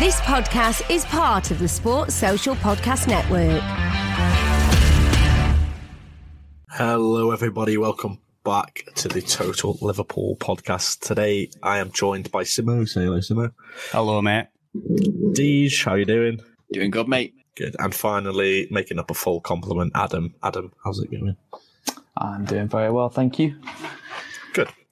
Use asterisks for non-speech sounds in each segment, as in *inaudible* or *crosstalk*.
This podcast is part of the Sports Social Podcast Network. Hello, everybody. Welcome back to the Total Liverpool podcast. Today, I am joined by Simo. Say hello, Simo. Hello, mate. Deej, how you doing? Doing good, mate. Good. And finally, making up a full compliment, Adam. Adam, how's it going? I'm doing very well, thank you.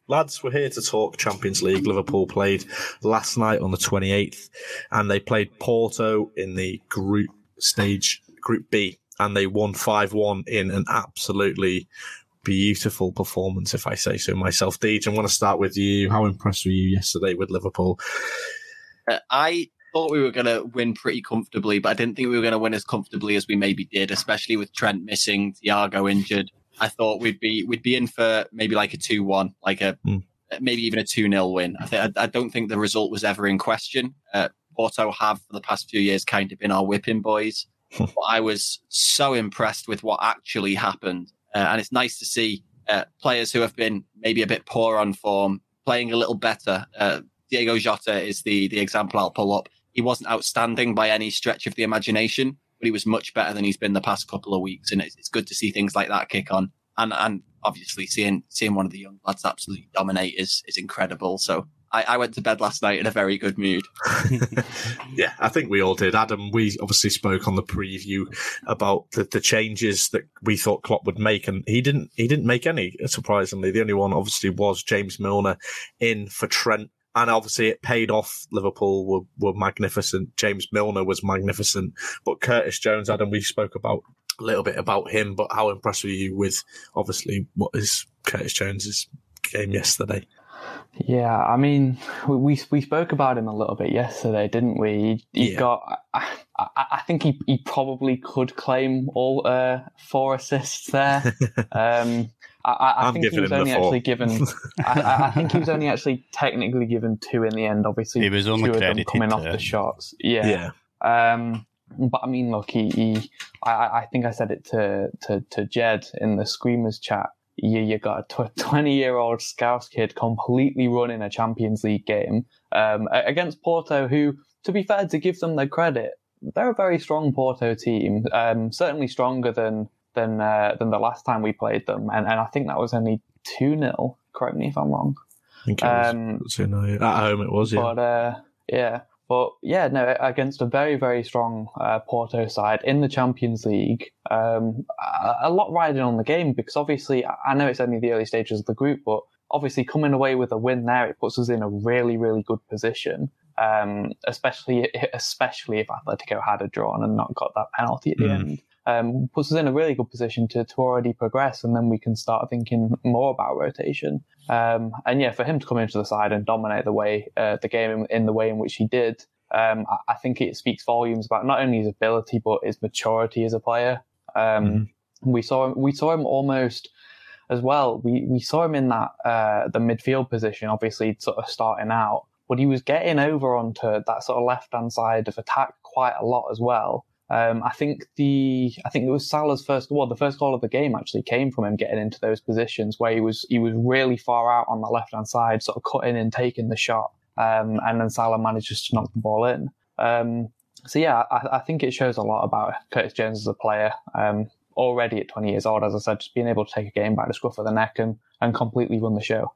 Lads, we're here to talk Champions League. Liverpool played last night on the 28th, and they played Porto in the group stage, Group B, and they won 5 1 in an absolutely beautiful performance, if I say so myself. Deej, I'm going to start with you. How impressed were you yesterday with Liverpool? Uh, I thought we were going to win pretty comfortably, but I didn't think we were going to win as comfortably as we maybe did, especially with Trent missing, Thiago injured. I thought we'd be we'd be in for maybe like a two one, like a Mm. maybe even a two 0 win. I, th- I don't think the result was ever in question. Uh, Porto have for the past few years kind of been our whipping boys. *laughs* but I was so impressed with what actually happened, uh, and it's nice to see uh, players who have been maybe a bit poor on form playing a little better. Uh, Diogo Jota is the the example I'll pull up. He wasn't outstanding by any stretch of the imagination, but he was much better than he's been the past couple of weeks, and it's, it's good to see things like that kick on. And and obviously seeing seeing one of the young lads absolutely dominate is is incredible. So I, I went to bed last night in a very good mood. *laughs* *laughs* yeah, I think we all did. Adam, we obviously spoke on the preview about the, the changes that we thought Klopp would make, and he didn't. He didn't make any. Surprisingly, the only one obviously was James Milner in for Trent, and obviously it paid off. Liverpool were, were magnificent. James Milner was magnificent, but Curtis Jones, Adam, we spoke about a little bit about him, but how impressed were you with obviously what is Curtis Jones's game yesterday? Yeah, I mean, we we, spoke about him a little bit yesterday, didn't we? He, he Yeah. got. I, I, I think he, he probably could claim all uh, four assists there. *laughs* um, I, I, I think he was only actually given. I, I- I *laughs* think he was only actually technically given two in the end. Obviously, He was only two of them credited coming off the shots. Yeah. yeah. Um, but I mean, look, he, he I, I I think I said it to, to, to Jed in the Screamers chat. You, you got a *laughs* 20 year old Scouse kid completely running a Champions League game um, against Porto, who, to be fair, to give them their credit, they're a very strong Porto team, um, certainly stronger than than uh, than the last time we played them, and, and I think that was only 2 0. Correct me if I'm wrong. I think it was, Um, no, at home it was, yeah. But uh, yeah, but yeah, no, against a very very strong uh, Porto side in the Champions League, um, a, a lot riding on the game because obviously I- I know it's only the early stages of the group, but obviously coming away with a win there, it puts us in a really really good position. Um, especially especially if Atletico had a drawn and not got that penalty at the Mm. end. Um, puts us in a really good position to, to already progress, and then we can start thinking more about rotation. Um, and yeah, for him to come into the side and dominate the way uh, the game in, in the way in which he did, um, I, I think it speaks volumes about not only his ability but his maturity as a player. Um, We saw we saw him almost as well. We we saw him in that uh, the midfield position, obviously sort of starting out, but he was getting over onto that sort of left hand side of attack quite a lot as well. Um, I think the I think it was Salah's first well the first goal of the game actually came from him getting into those positions where he was he was really far out on the left hand side, sort of cutting and taking the shot, um, and then Salah manages to knock the ball in. Um, so yeah, I, I, think it shows a lot about Curtis Jones as a player. Um, already at 20 years old, as I said, just being able to take a game by the scruff of the neck and, and completely run the show.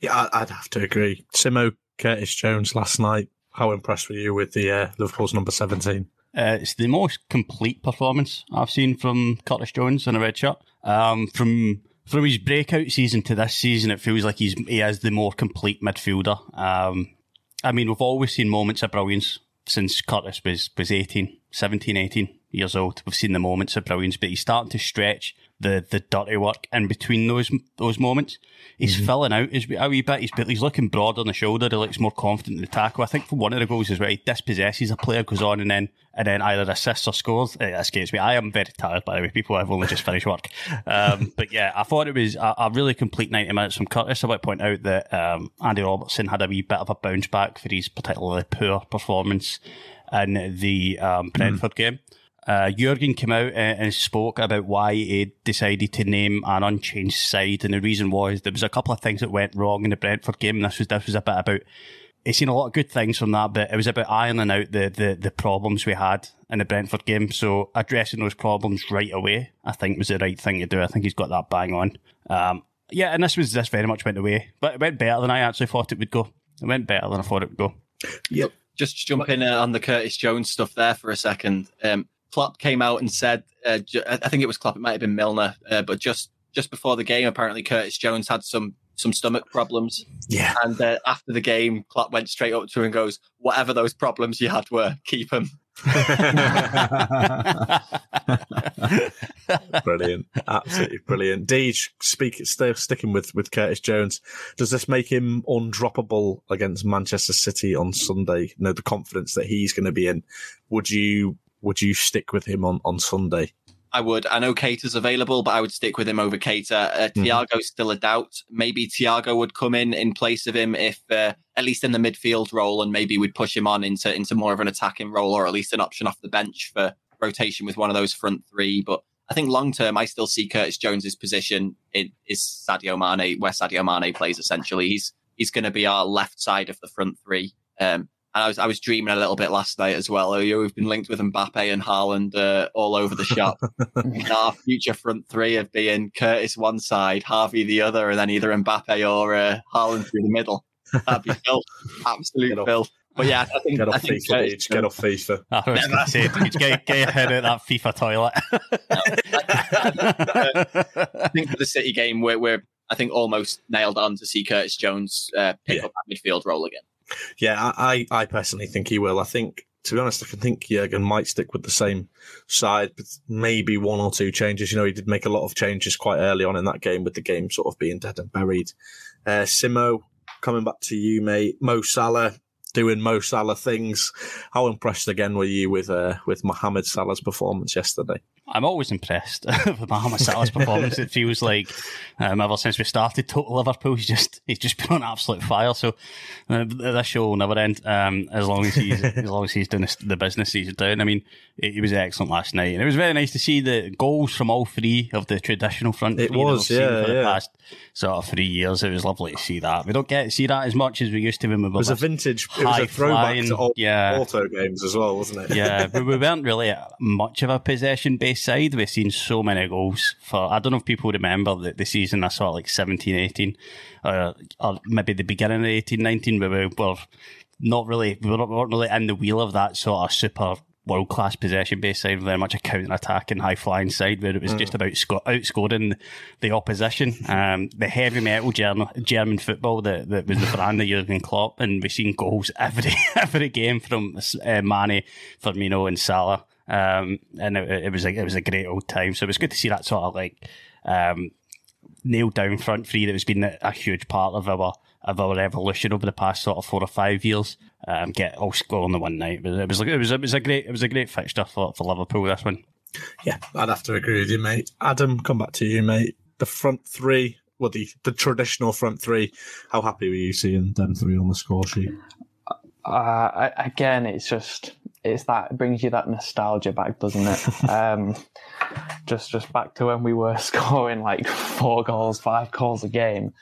Yeah, I'd have to agree. Simo Curtis Jones last night. How impressed were you with the uh, Liverpool's number 17? Uh, it's the most complete performance I've seen from Curtis Jones in a red shirt. Um, from from his breakout season to this season, it feels like he's he is the more complete midfielder. Um, I mean, we've always seen moments of brilliance since Curtis was, was 18, 17, 18 years old. We've seen the moments of brilliance, but he's starting to stretch the the dirty work in between those those moments. He's mm-hmm. filling out his a wee bit. He's he's looking broad on the shoulder. He looks more confident in the tackle. I think for one of the goals as well, he dispossesses a player, goes on and then and then either assists or scores. It escapes me. I am very tired by the way. People have only just finished work. Um, *laughs* but yeah, I thought it was a, a, really complete ninety minutes from Curtis. I would point out that um, Andy Robertson had a wee bit of a bounce back for his particularly poor performance in the um, Brentford mm. game. Uh, Jurgen came out and spoke about why he decided to name an unchanged side, and the reason was there was a couple of things that went wrong in the Brentford game. And this was this was a bit about. He's seen a lot of good things from that, but it was about ironing out the, the, the problems we had in the Brentford game. So addressing those problems right away, I think was the right thing to do. I think he's got that bang on. Um, yeah, and this was this very much went away, but it went better than I actually thought it would go. It went better than I thought it would go. Yep. Just jump in uh, on the Curtis Jones stuff there for a second. Um, Klopp came out and said, uh, I think it was Klopp, it might have been Milner, uh, but just just before the game, apparently Curtis Jones had some some stomach problems. Yeah. And uh, after the game, Klopp went straight up to him and goes, "Whatever those problems you had were, keep them." *laughs* brilliant, absolutely brilliant. Deej, speak, still sticking with with Curtis Jones. Does this make him undroppable against Manchester City on Sunday? You know the confidence that he's going to be in. Would you would you stick with him on, on Sunday? I would. I know Keita's available, but I would stick with him over Keita. Uh, mm-hmm. Still a doubt. Maybe Thiago would come in in place of him if, uh, at least in the midfield role, and maybe we'd push him on into into more of an attacking role, or at least an option off the bench for rotation with one of those front three. But I think long term, I still see Curtis Jones's position in, is Sadio Mane, where Sadio Mane plays. Essentially, he's he's going to be our left side of the front three. Um, and I was I was dreaming a little bit last night as well. We've been linked with Mbappe and Haaland uh, all over the shop. *laughs* our future front three of being Curtis one side, Harvey the other, and then either Mbappe or uh, Haaland through the middle. That'd be *laughs* filth, absolute filth. But yeah, I think get off I think FIFA. Curtis, get off FIFA. *laughs* I was going to say, get, get your head out that FIFA toilet. I think for the City game, we're, we're I think almost nailed on to see Curtis Jones uh, pick yeah. up that midfield role again. Yeah, I, I personally think he will. I think, to be honest, I can think Jurgen might stick with the same side, but maybe one or two changes. You know, he did make a lot of changes quite early on in that game, with the game sort of being dead and buried. Uh, Simo, coming back to you, mate. Mo Salah doing Mo Salah things. How impressed again were you with uh, with Mohamed Salah's performance yesterday? I'm always impressed *laughs* with Mohamed Salah's performance. It feels like um, ever since we started Total Liverpool, he's just he's just *laughs* been on absolute fire. So uh, this show will never end um, as long as he's as long as he's doing the business he's doing. I mean, he was excellent last night, and it was very nice to see the goals from all three of the traditional front. It was, yeah, for yeah. The past sort of three years, it was lovely to see that. We don't get to see that as much as we used to when we were. It was a vintage. It was a throwback flying, to old yeah. Porto games as well, wasn't it? yeah, but we weren't really much of a possession based side. We've seen so many goals for. I don't know if people remember the, the season I saw like 17, 18, or, or maybe the beginning of 18, 19, where we were not really, we weren't really in the wheel of that sort of super world class possession based side, very much a counter attacking, high flying side where it was mm. just about sco- outscoring the opposition. Um, the heavy metal German, German football that, that was the brand of Jurgen Klopp, and we've seen goals *laughs* every every game from uh, Mane, Firmino, and Salah. Um, and it, it, was a, it was a great old time. So it was good to see that sort of like um, nailed down front three that has been a, a huge part of our of our evolution over the past sort of four or five years. Um, get all score on the one night, but it was like it was it was a great it was a great fixture for for Liverpool this one. Yeah, I'd have to agree with you, mate. Adam, come back to you, mate. The front three, well, the the traditional front three. How happy were you seeing them three on the score sheet? Uh, again, it's just it's that it brings you that nostalgia back, doesn't it? *laughs* um, just just back to when we were *laughs* scoring like four goals, five goals a game.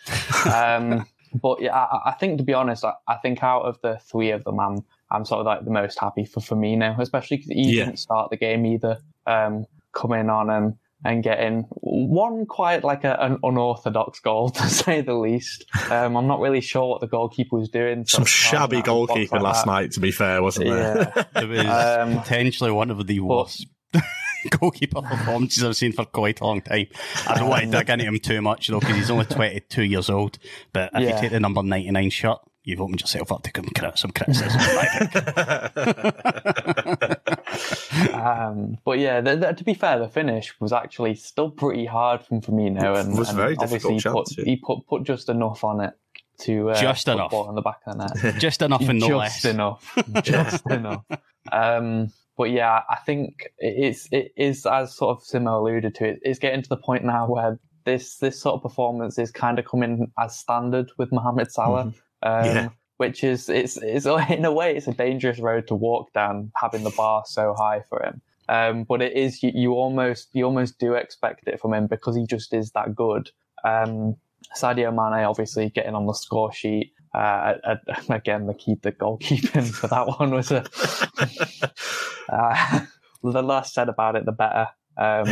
Um, *laughs* but yeah, I, I, think to be honest, I, I, think out of the three of them, I'm I'm sort of like the most happy for Firmino, especially because he yeah. didn't start the game either. Um, coming on and and getting one quite like a, an unorthodox goal *laughs* to say the least. Um, I'm not really sure what the goalkeeper was doing. Some shabby goalkeeping like last that. night, to be fair, wasn't there? Yeah. *laughs* it was um, potentially one of the worst. *laughs* goalkeeper performances I've seen for quite a long time. I don't want to dig into him too much though, because he's only 22 years old. But if yeah. you take the number 99 shirt, you've opened yourself up to some criticism. Um, but yeah, the, the, to be fair, the finish was actually still pretty hard from Firmino, and, was and very obviously he put, he put put just enough on it to uh, just enough on the back of the net, *laughs* just enough and no just less, enough, *laughs* just enough. Um, but yeah, I think it's it is as sort of Simo alluded to. It, it's getting to the point now where this this sort of performance is kind of coming as standard with Mohamed Salah. Mm-hmm. Um, yeah. Which is it's it's *laughs* in a way it's a dangerous road to walk down having the bar so high for him. Um, but it is you, you, almost you almost do expect it from him because he just is that good. Um, Sadio Mane obviously getting on the score sheet. Uh, *laughs* again, the key the goalkeeping for that *laughs* one was a. uh, the less said about it, the better. Um,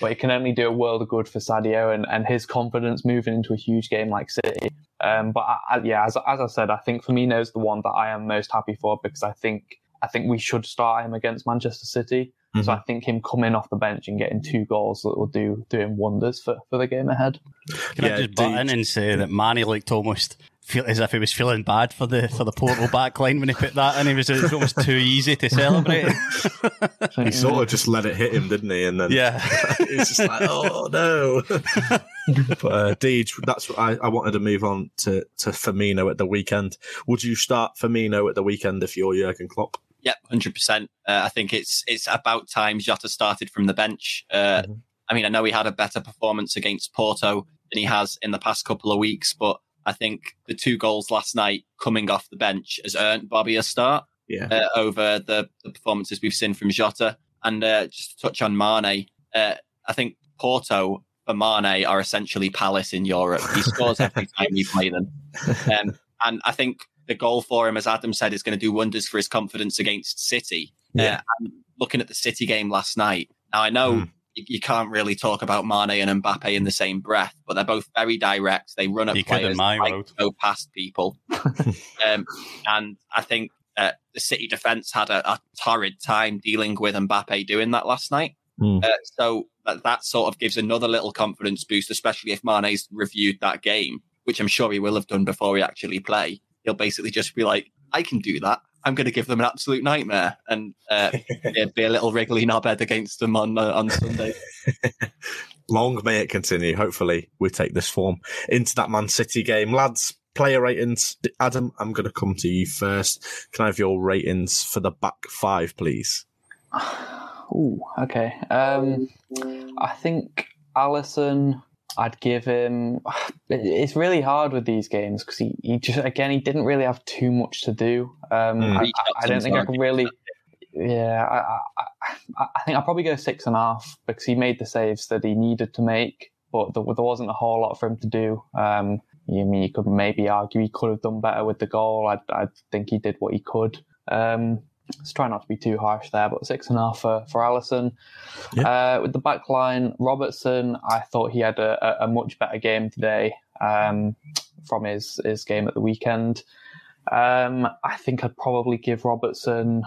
but it can only do a world of good for Sadio and, and his confidence moving into a huge game like City. Um, but I, I, yeah, as, as I said, I think Firmino is the one that I am most happy for because I think I think we should start him against Manchester City. Mm-hmm. So I think him coming off the bench and getting two goals that will do do him wonders for, for the game ahead. Can yeah, I just butt in and say that Manny looked almost feel as if he was feeling bad for the for the Porto backline when he put that in. He was, it was almost too easy to celebrate. *laughs* he sort of just let it hit him, didn't he? And then yeah, *laughs* it's just like, oh no. *laughs* *laughs* but uh, Deej, that's what I, I wanted to move on to to Firmino at the weekend. Would you start Firmino at the weekend if you're Jurgen Klopp? Yep, hundred uh, percent. I think it's it's about time Jota started from the bench. Uh, mm-hmm. I mean, I know he had a better performance against Porto than he has in the past couple of weeks, but I think the two goals last night coming off the bench has earned Bobby a start yeah. uh, over the, the, performances we've seen from Jota. And uh, just to touch on Mane, uh, I think Porto for Mane are essentially Palace in Europe. He scores every time we play them. Um, and I think the goal for him, as Adam said, is going to do wonders for his confidence against City. Yeah. Uh, looking at the City game last night, now I know mm you, you, can't really talk about Mane and Mbappe in the same breath, but they're both very direct. They run at you players, like go past people, *laughs* um, and I think uh, the City defense had a, a, torrid time dealing with Mbappe doing that last night. Mm. Uh, so that, that sort of gives another little confidence boost, especially if Mane's reviewed that game, which I'm sure he will have done before he actually play. He'll basically just be like, I can do that. I'm going to give them an absolute nightmare and uh, *laughs* be a little wriggly knobhead against them on uh, on Sunday. *laughs* Long may it continue. Hopefully, we take this form into that Man City game, lads. Player ratings, Adam. I'm going to come to you first. Can I have your ratings for the back five, please? *sighs* *sighs* *sighs* Oh, okay. Um, I think Alisson. I'd give him. *sighs* It's really hard with these games because he, he just again he didn't really have too much to do. Um, mm. I, I, don't think I can really. Yeah, I, I, I, think I'll probably go six and a half because he made the saves that he needed to make, but there, there wasn't a whole lot for him to do. Um, you mean you could maybe argue he could have done better with the goal. I, I think he did what he could. Um, let's try not to be too harsh there, but six and a half for, for Alisson. Uh, with the back line, Robertson, I thought he had a, a much better game today um, from his, his game at the weekend. Um, I think I'd probably give Robertson.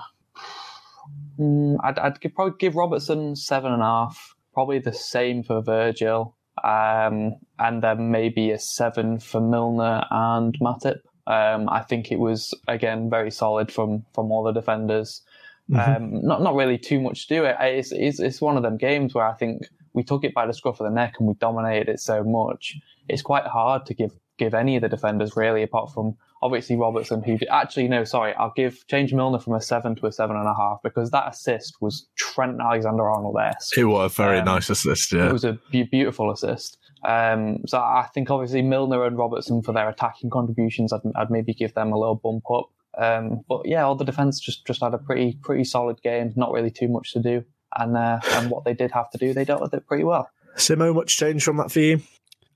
Mm, I'd, I'd probably give Robertson seven and a half. Probably the same for Virgil, um, and then maybe a seven for Milner and Matip. Um, I think it was again very solid from from all the defenders. Mm-hmm. Um, not not really too much to do. It it's, it's it's one of them games where I think we took it by the scruff of the neck and we dominated it so much. It's quite hard to give give any of the defenders really, apart from obviously Robertson, who actually no, sorry, I'll give change Milner from a seven to a seven and a half because that assist was Trent Alexander Arnold esque. It was a very um, nice assist. Yeah, it was a beautiful assist. Um, so I think obviously Milner and Robertson for their attacking contributions, I'd, I'd maybe give them a little bump up. Um, but yeah, all the defense just just had a pretty pretty solid game. Not really too much to do, and uh, and what they did have to do, they dealt with it pretty well. Simo, much change from that for you?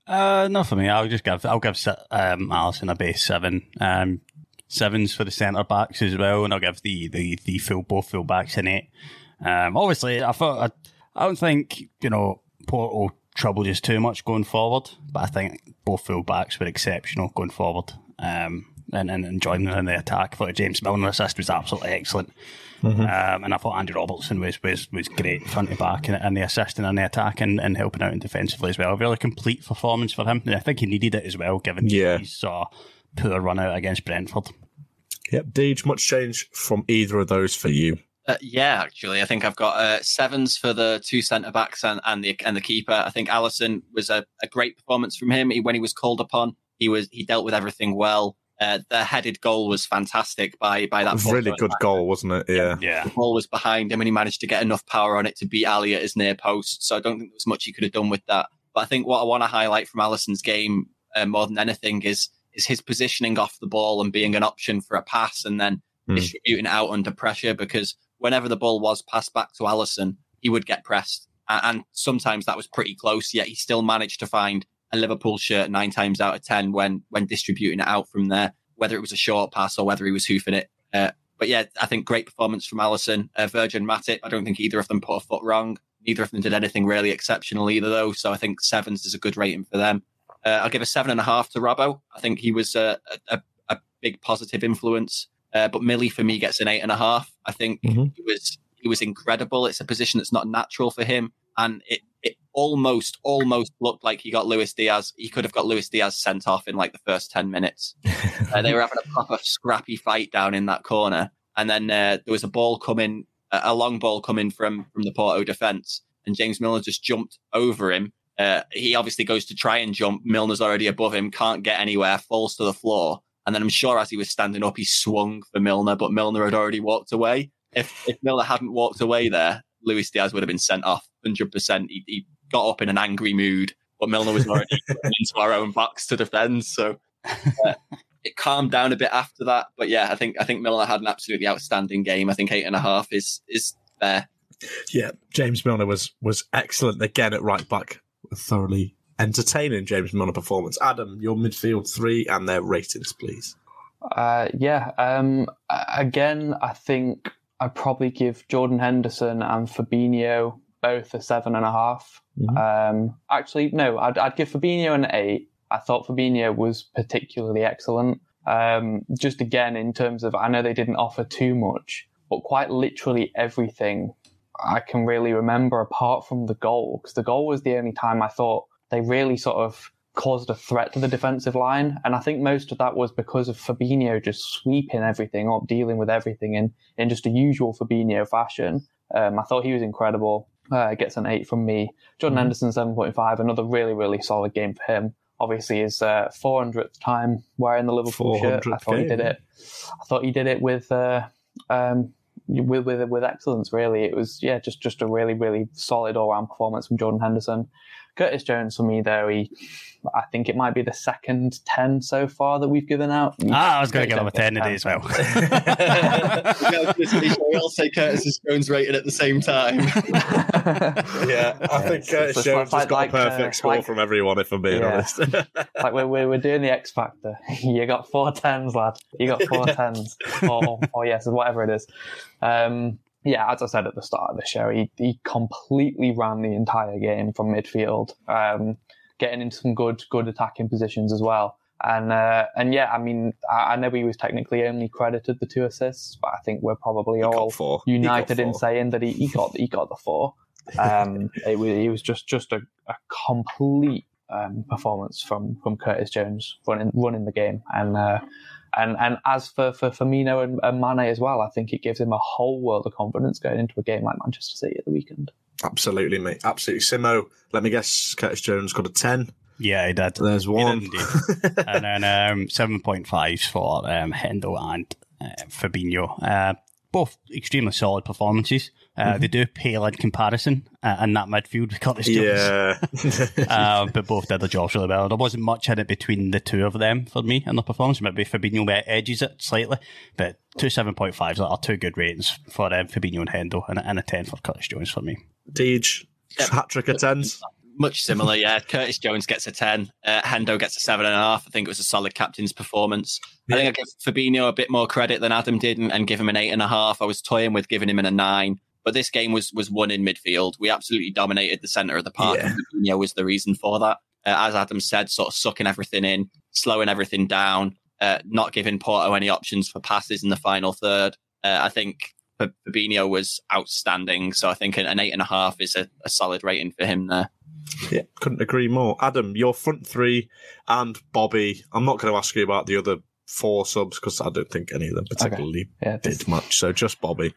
Uh, not for me. I'll just give I'll give um, Alisson a base seven. Um, sevens for the centre backs as well, and I'll give the the, the full both full backs an eight. Um, obviously, I thought I, I don't think you know Porto troubled us too much going forward, but I think both full backs were exceptional going forward. Um, and, and, joining in the attack. I thought James Milner assist was absolutely excellent. Mm-hmm. Um, and I thought Andy Robertson was was, was great front to back and, and the assisting and the attack and, and helping out in defensively as well. A really complete performance for him. And I think he needed it as well, given yeah. he saw poor run out against Brentford. Yep, Deej, much change from either of those for you? Uh, yeah, actually, I think I've got uh, sevens for the two centre backs and, and the and the keeper. I think Alisson was a, a great performance from him he, when he was called upon. He was he dealt with everything well. Uh, the headed goal was fantastic by by that. Really good goal, wasn't it? Yeah, yeah. The ball was behind him, and he managed to get enough power on it to beat Ali at his near post. So I don't think there was much he could have done with that. But I think what I want to highlight from Alisson's game uh, more than anything is is his positioning off the ball and being an option for a pass, and then mm. distributing out under pressure. Because whenever the ball was passed back to Alisson, he would get pressed, and sometimes that was pretty close. Yet he still managed to find a Liverpool shirt nine times out of ten when when distributing it out from there, whether it was a short pass or whether he was hoofing it. Uh, but yeah, I think great performance from Alisson, Uh, Virgil Matip, I don't think either of them put a foot wrong. Neither of them did anything really exceptional either, though. So I think sevens is a good rating for them. Uh, I'll give a seven and a half to Robbo. I think he was a, a, a big positive influence. Uh, but Millie for me gets an eight and a half. I think mm-hmm. he was he was incredible. It's a position that's not natural for him, and it it almost almost looked like he got Luis Diaz. He could have got Luis Diaz sent off in like the first ten minutes. *laughs* uh, they were having a proper scrappy fight down in that corner, and then uh, there was a ball coming, a long ball coming from from the Porto defense, and James Milner just jumped over him. Uh, he obviously goes to try and jump. Milner's already above him, can't get anywhere, falls to the floor, and then I'm sure as he was standing up, he swung for Milner, but Milner had already walked away. If if Milner hadn't walked away there, Luis Diaz would have been sent off 100%. He, he got up in an angry mood, but Milner was already *laughs* into our own box to defend. So uh, it calmed down a bit after that. But yeah, I think I think Milner had an absolutely outstanding game. I think eight and a half is is fair. Yeah, James Milner was was excellent again at right back. Thoroughly entertaining James Milner performance. Adam, your midfield three and their ratings, please. Uh, yeah. Um, again, I think I'd probably give Jordan Henderson and Fabinho both a seven and a half. Mm-hmm. Um, actually, no, I'd, I'd, give Fabinho an eight. I thought Fabinho was particularly excellent. Um, just again, in terms of, I know they didn't offer too much, but quite literally everything I can really remember apart from the goal, because the goal was the only time I thought they really sort of caused a threat to the defensive line. And I think most of that was because of Fabinho just sweeping everything up, dealing with everything in, in just a usual Fabinho fashion. Um, I thought he was incredible. Uh, gets an eight from me. Jordan mm-hmm. Henderson, 7.5. Another really, really solid game for him. Obviously, his uh, 400th time wearing the Liverpool shirt. I thought game. he did it. I thought he did it with, uh, um, with, with, with excellence, really. It was, yeah, just, just a really, really solid all round performance from Jordan Henderson. Curtis Jones for me, though, he, I think it might be the second 10 so far that we've given out. Ah, I was going to give him a 10 today as well. *laughs* we all say Curtis Jones rated at the same time. *laughs* yeah, I yeah, think Curtis Jones like, has got like, a perfect uh, score like, from everyone, if I'm being yeah. honest. *laughs* like we're, we're, we're doing the X Factor. you got four tens, lad. You got four tens. Or, or yes, whatever it is. Um, yeah, as I said at the start of the show, he, he completely ran the entire game from midfield, um, getting into some good good attacking positions as well. And uh, and yeah, I mean, I, I, know he was technically only credited the two assists, but I think we're probably he all united in saying that he, he got he got the four. Um, *laughs* it was it was just just a, a complete um, performance from from Curtis Jones running running the game, and uh, and and as for for Firmino and, and Mane as well, I think it gives him a whole world of confidence going into a game like Manchester City at the weekend. Absolutely, mate. Absolutely. Simo, let me guess, Curtis Jones got a 10. Yeah, he did. There's one. *laughs* and then um, 7.5s for um, Hendo and uh, Fabinho. Uh, both extremely solid performances. Uh, They do pale in comparison uh, in that midfield with Curtis Jones. Yeah. *laughs* uh, but both did their jobs really well. There wasn't much in it between the two of them for me in the performance. Maybe Fabinho edges it slightly, but two 7.5s are two good ratings for um, Fabinho and Hendo, and, and a 10 for Curtis Jones for me. Deej, hat trick of tens. Much similar, yeah. Curtis Jones gets a 10. Uh, Hendo gets a 7.5. I think it was a solid captain's performance. I think I give Fabinho a bit more credit than Adam did and, and give him an 8.5. I was toying with giving him an, a 9. But this game was was won in midfield. We absolutely dominated the centre of the park. Yeah. And Fabinho was the reason for that. Uh, as Adam said, sort of sucking everything in, slowing everything down, uh, not giving Porto any options for passes in the final third. Uh, I think F- Fabinho was outstanding. So I think an, an 8.5 is a, a solid rating for him there. Yeah, couldn't agree more. Adam, your front three and Bobby. I'm not going to ask you about the other four subs because I don't think any of them particularly Yeah, did much. So just Bobby.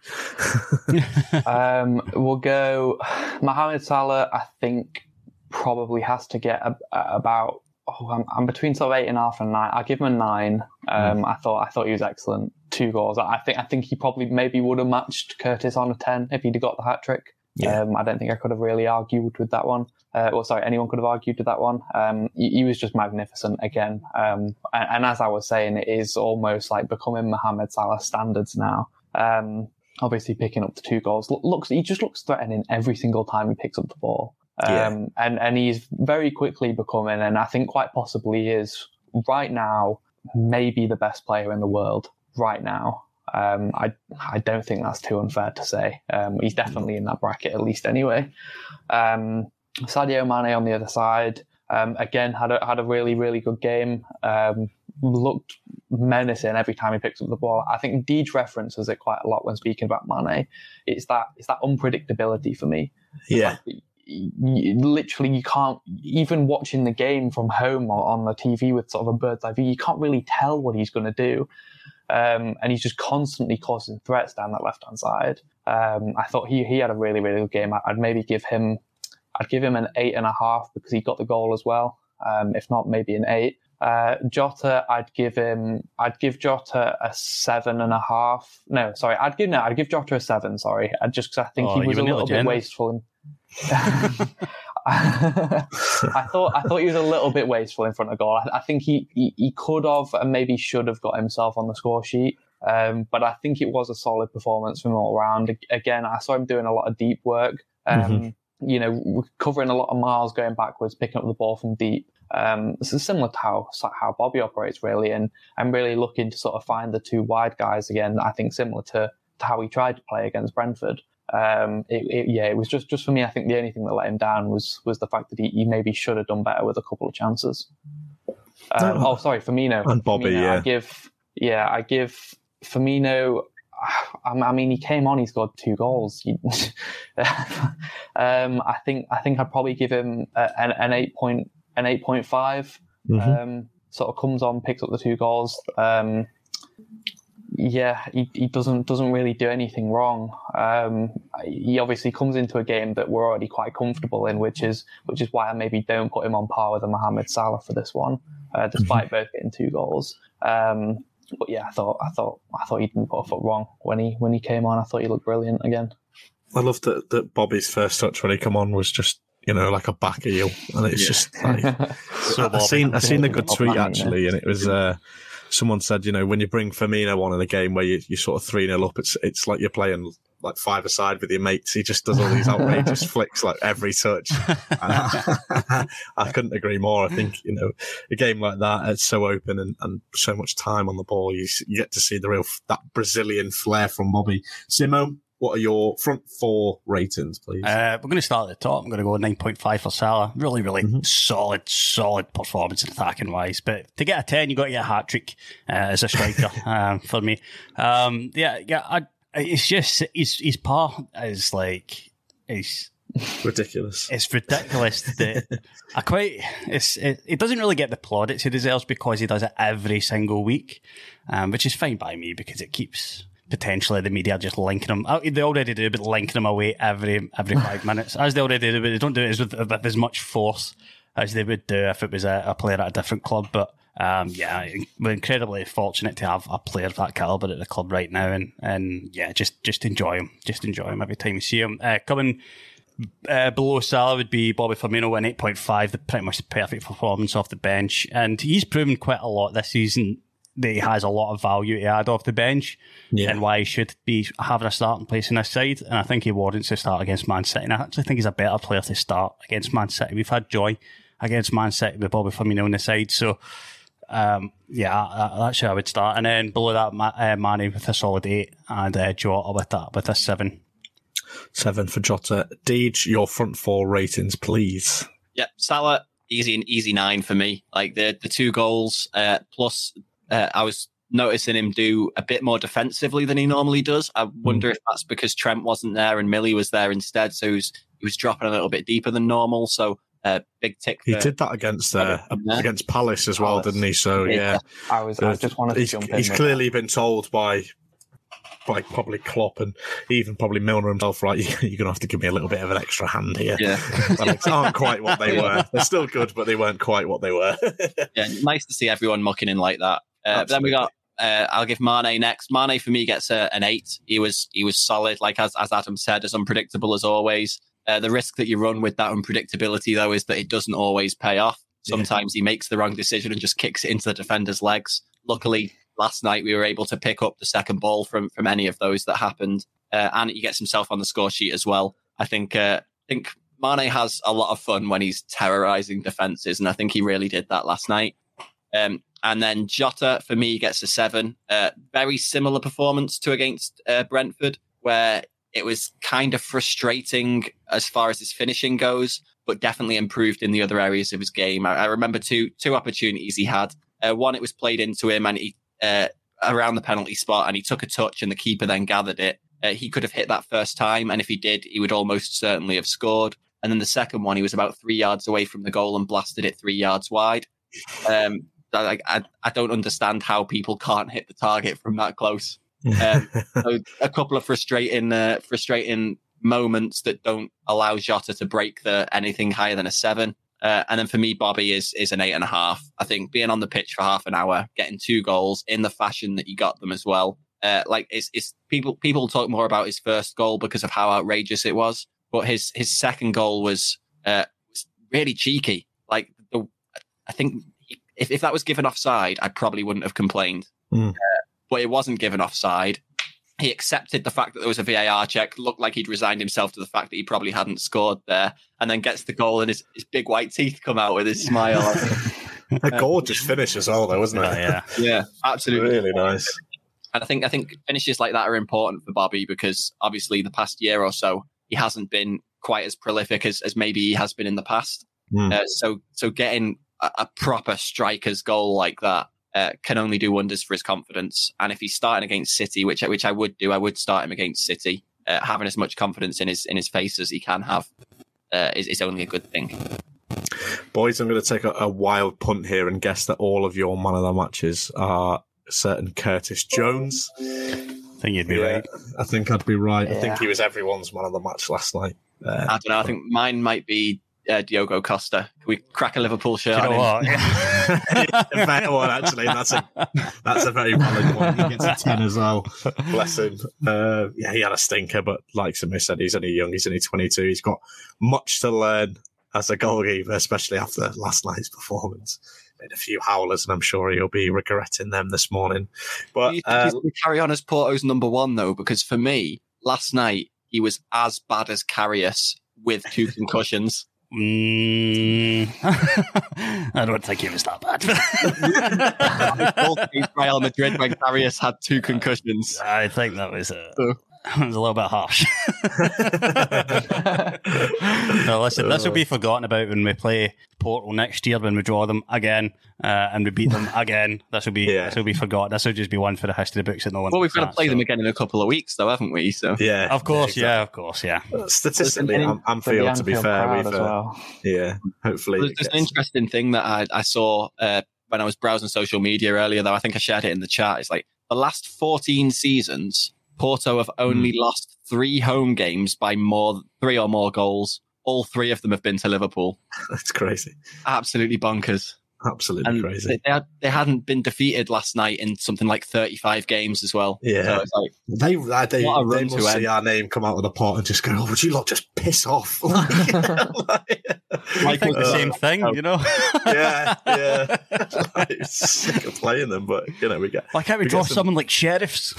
*laughs* um, we'll go Mohamed Salah. I think probably has to get a, a- about. Oh, I'm, I'm between sort of eight and a half and nine. I'll give him a nine. Um, I thought I thought he was excellent. Two goals. I think I think he probably maybe would have matched Curtis on a ten if he'd have got the hat trick. Yeah. Um, I don't think I could have really argued with that one. Uh, well, sorry, anyone could have argued with that one. Um, he, he was just magnificent again. Um, and, and as I was saying, it is almost like becoming Mohamed Salah standards now. Um, obviously, picking up the two goals Lo- looks he just looks threatening every single time he picks up the ball. Um, Yeah. and and he's very quickly becoming, and I think quite possibly is right now maybe the best player in the world right now. Um, I I don't think that's too unfair to say. Um, he's definitely in that bracket at least anyway. Um, Sadio Mane on the other side um, again had a had a really really good game. Um, looked menacing every time he picks up the ball. I think Deej references it quite a lot when speaking about Mane. It's that it's that unpredictability for me Yeah. You, literally you can't even watching the game from home or on the TV with sort of a bird's eye view. You can't really tell what he's going to do, um, and he's just constantly causing threats down that left hand side. Um, I thought he he had a really really good game. I'd maybe give him I'd give him an eight and a half because he got the goal as well. Um, if not, maybe an eight. Uh, Jota, I'd give him. I'd give Jota a seven and a half. No, sorry, I'd give no. I'd give Jota a seven. Sorry, I just because I think Oh, he was a little bit generous. wasteful. I thought I thought he was a little bit wasteful in front of goal. I, I think he, he he could have and maybe should have got himself on the score sheet. Um, but I think it was a solid performance from all around. Again, I saw him doing a lot of deep work. Um, Mhm. You know, covering a lot of miles, going backwards, picking up the ball from deep. Um, this is similar to how how Bobby operates really, and I'm really looking to sort of find the two wide guys again. I think similar to, to how he tried to play against Brentford. Um, it, it, yeah, it was just just for me. I think the only thing that let him down was was the fact that he, he maybe should have done better with a couple of chances. Um, oh, sorry, Firmino. And Bobby, Firmino, yeah. I give yeah, I give Firmino. *sighs* I I mean, he came on. He scored two goals. *laughs* Um, I think. I think I'd probably give him an, an eight point an eight point five. Mhm. Um, sort of comes on, picks up the two goals. Um, yeah, he, he doesn't doesn't really do anything wrong. Um, he obviously comes into a game that we're already quite comfortable in, which is which is why I maybe don't put him on par with a Mohamed Salah for this one, uh, despite both getting two goals. Um, but yeah, I thought I thought I thought he didn't put a foot wrong when he when he came on. I thought he looked brilliant again. I love that, that Bobby's first touch when he come on was just you know like a back heel, and it's Yeah. just like *laughs* So I seen I seen a *laughs* good tweet actually, and it was uh, someone said you know when you bring Firmino on in a game where you you sort of three 0 up, it's it's like you're playing like five aside with your mates. He just does all these outrageous *laughs* flicks like every touch. *laughs* I, *laughs* I couldn't agree more. I think you know a game like that it's so open and, and so much time on the ball. You you get to see the real that Brazilian flair from Bobby. Simo, what are your front four ratings, please? Uh, we're going to start at the top. I'm going to go 9.5 for Salah. Really, really Mm-hmm. solid, solid performance in attacking wise. But to get a 10, you've got to get a hat trick uh, as a striker *laughs* um, for me. Um, yeah, yeah. I, it's just his his part is like is Ridiculous. it's ridiculous that I quite it's it, it doesn't really get the plaudits he deserves because he does it every single week, um, which is fine by me because it keeps potentially the media just linking him. uh, They already do, but linking them away every every five *laughs* minutes, as they already do, but they don't do it as with, with as much force as they would do if it was a, a player at a different club. But um, yeah, we're incredibly fortunate to have a player of that caliber at the club right now, and and yeah, just just enjoy him, just enjoy him every time you see him. Uh, coming uh, below Salah would be Bobby Firmino, point five, the pretty much perfect performance off the bench, and he's proven quite a lot this season that he has a lot of value to add off the bench, Yeah. and why he should be having a starting place in this side. And I think he warrants to start against Man City. And I actually think he's a better player to start against Man City. We've had joy against Man City with Bobby Firmino on the side, so. Um, yeah, that- that's how I would start, and then below that, uh, Manny with a solid eight, and uh, Jota with that with a seven. Seven for Jota. Deej, your front four ratings, please. Yep, Salah easy and easy nine for me. Like the the two goals uh, plus, uh, I was noticing him do a bit more defensively than he normally does. I wonder if that's because Trent wasn't there and Millie was there instead, so he was, he was dropping a little bit deeper than normal. So uh, big tick. He for- did that against uh, against Palace as well, didn't he? So Yeah. yeah, I was. I just wanted to he's, jump in. he's with clearly been told by by probably Klopp and even probably Milner himself, right? *laughs* You're gonna have to give me a little bit of an extra hand here. Yeah. *laughs* Alex aren't quite what they *laughs* were. They're still good, but they weren't quite what they were. yeah, nice to see everyone mucking in like that. Uh, but then we got. Uh, I'll give Mane next. Mane for me gets a, an eight. He was he was solid, like as as Adam said, as unpredictable as always. Uh, the risk that you run with that unpredictability, though, is that it doesn't always pay off. Sometimes he makes the wrong decision and just kicks it into the defender's legs. Luckily, last night we were able to pick up the second ball from from any of those that happened, uh, and he gets himself on the score sheet as well. I think uh, I think Mane has a lot of fun when he's terrorizing defenses, and I think he really did that last night. Um, and then Jota for me gets a seven. Uh, very similar performance to against uh, Brentford, where it was kind of frustrating as far as his finishing goes, but definitely improved in the other areas of his game. I, I remember two two opportunities he had. Uh, one, it was played into him and he uh, around the penalty spot, and he took a touch, and the keeper then gathered it. Uh, he could have hit that first time, and if he did, he would almost certainly have scored. And then the second one, he was about three yards away from the goal and blasted it three yards wide. Um, I, I, I don't understand how people can't hit the target from that close. *laughs* Um, so a couple of frustrating, uh, frustrating moments that don't allow Jota to break the anything higher than a seven. Uh, and then for me, Bobby is is an eight and a half. I think being on the pitch for half an hour, getting two goals in the fashion that you got them as well. Uh, like it's, it's people people talk more about his first goal because of how outrageous it was, but his his second goal was uh, was really cheeky. Like the, I think if if that was given offside, I probably wouldn't have complained. Mm. Uh, but it wasn't given offside. He accepted the fact that there was a VAR check, looked like he'd resigned himself to the fact that he probably hadn't scored there, and then gets the goal and his, his big white teeth come out with his smile. *laughs* a gorgeous finish as well, though, wasn't it? yeah, *laughs* yeah, absolutely. Really nice. And I think I think finishes like that are important for Bobby because obviously the past year or so he hasn't been quite as prolific as, as maybe he has been in the past. Mm. Uh, so so getting a, a proper striker's goal like that uh, can only do wonders for his confidence. And if he's starting against City, which which I would do, I would start him against City. Uh, having as much confidence in his in his face as he can have uh, is, is only a good thing. Boys, I'm going to take a, a wild punt here and guess that all of your man of the matches are certain Curtis Jones. I think you'd be Yeah, right. I think I'd be right. I think he was everyone's man of the match last night. Uh, I don't know. I think mine might be uh, Diogo Costa. Can we crack a Liverpool shirt? Do you know on him? what? *laughs* a better one, actually. That's a that's a very valid one. He gets a ten as well. Bless him. Uh, yeah, he had a stinker, but like Samir said, he's only young. He's only twenty two. He's got much to learn as a goalkeeper, especially after last night's performance. Made a few howlers, and I'm sure he'll be regretting them this morning. But Do you think uh, he's going to carry on as Porto's number one though? Because for me, last night he was as bad as Karius with two concussions. Mm, *laughs* I don't think he was that bad. *laughs* Real Madrid when Karius had two concussions. I think that was a, *laughs* that was a little bit harsh. *laughs* no, listen, this will be forgotten about when we play Porto next year when we draw them again uh, and we beat them *laughs* again. This will be this will be forgotten. This will just be one for the history books that no one. Well, we've got to play at, them again in a couple of weeks, though, haven't we? So yeah, Of course, yeah, yeah, of course, yeah. statistically, There's an- Am- for the Anfield, to be fair, we've uh, well. yeah, hopefully. There's there's an interesting thing that I, I saw uh, when I was browsing social media earlier, though. I think I shared it in the chat. It's like the last 14 seasons, Porto have only Hmm. lost three home games by more three or more goals. All three of them have been to Liverpool. *laughs* That's crazy. Absolutely bonkers. Absolutely and crazy. They, they, had, they hadn't been defeated last night in something like 35 games as well. Yeah. So it's like, They they they, What a they run to must see end. our name come out of the pot and just go, "Oh, would you lot just piss off?" *laughs* I *laughs* think the same thing, you know. *laughs* yeah, yeah. like, sick of playing them, but you know we get. Why can't we we draw get some- someone like sheriffs?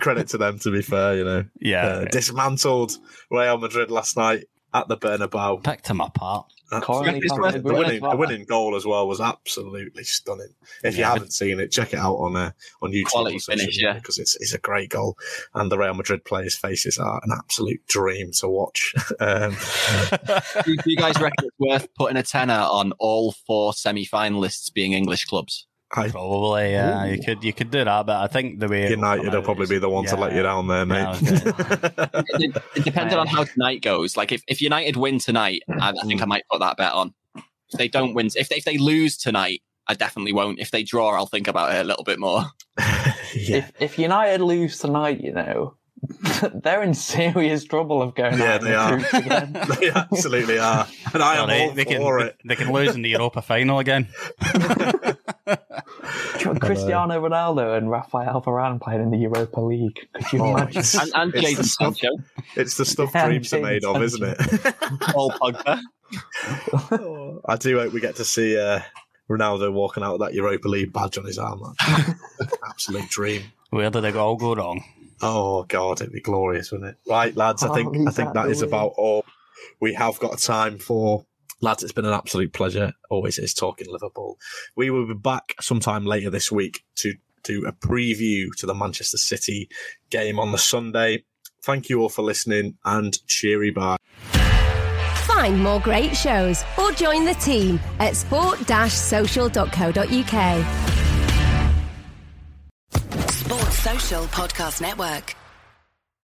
credit to them, to be fair, you know. Yeah. Uh, dismantled Real Madrid last night at the Bernabeu. Picked them apart. Absolutely. The winning, the winning goal as well was absolutely stunning. If you haven't seen it, check it out on uh, on YouTube Quality finish, yeah. because it's it's a great goal, and the Real Madrid players' faces are an absolute dream to watch. *laughs* um, do, do you guys reckon it's worth putting a tenner on all four semi-finalists being English clubs? I, Probably, yeah. Oh. You could you could do that, but I think the way it will United come will out probably is- be the one to let you down there, mate. Yeah, *laughs* I it, it depended on how tonight goes. Like if, if United win tonight, I, I think I might put that bet on. If they don't win, if they, if they lose tonight, I definitely won't. If they draw, I'll think about it a little bit more. *laughs* yeah. If if United lose tonight, you know, *laughs* they're in serious trouble of going Yeah, out they the are. again. they absolutely are, and I Well, am they, all they for they, it. they can lose in the Europa final again. Cristiano Ronaldo and Rafael Varane playing in the Europa League. Could you Oh, imagine? it's, *laughs* And, and it's Jadon the stuff, Sancho, it's the stuff Yeah, dreams are Jadon made of, isn't it? *laughs* Paul Pogba. I do hope we get to see uh, Ronaldo walking out with that Europa League badge on his arm. *laughs* Absolute dream. Where did it all go wrong? Oh God, it'd be glorious, wouldn't it? Right, lads. I think Oh, I think that is about all we have got time for. Lads, it's been an absolute pleasure. Always is talking Liverpool. We will be back sometime later this week to do a preview to the Manchester City game on the Sunday. Thank you all for listening and cheery bye. Find more great shows or join the team at sport-social.co.uk. Sports Social Podcast Network.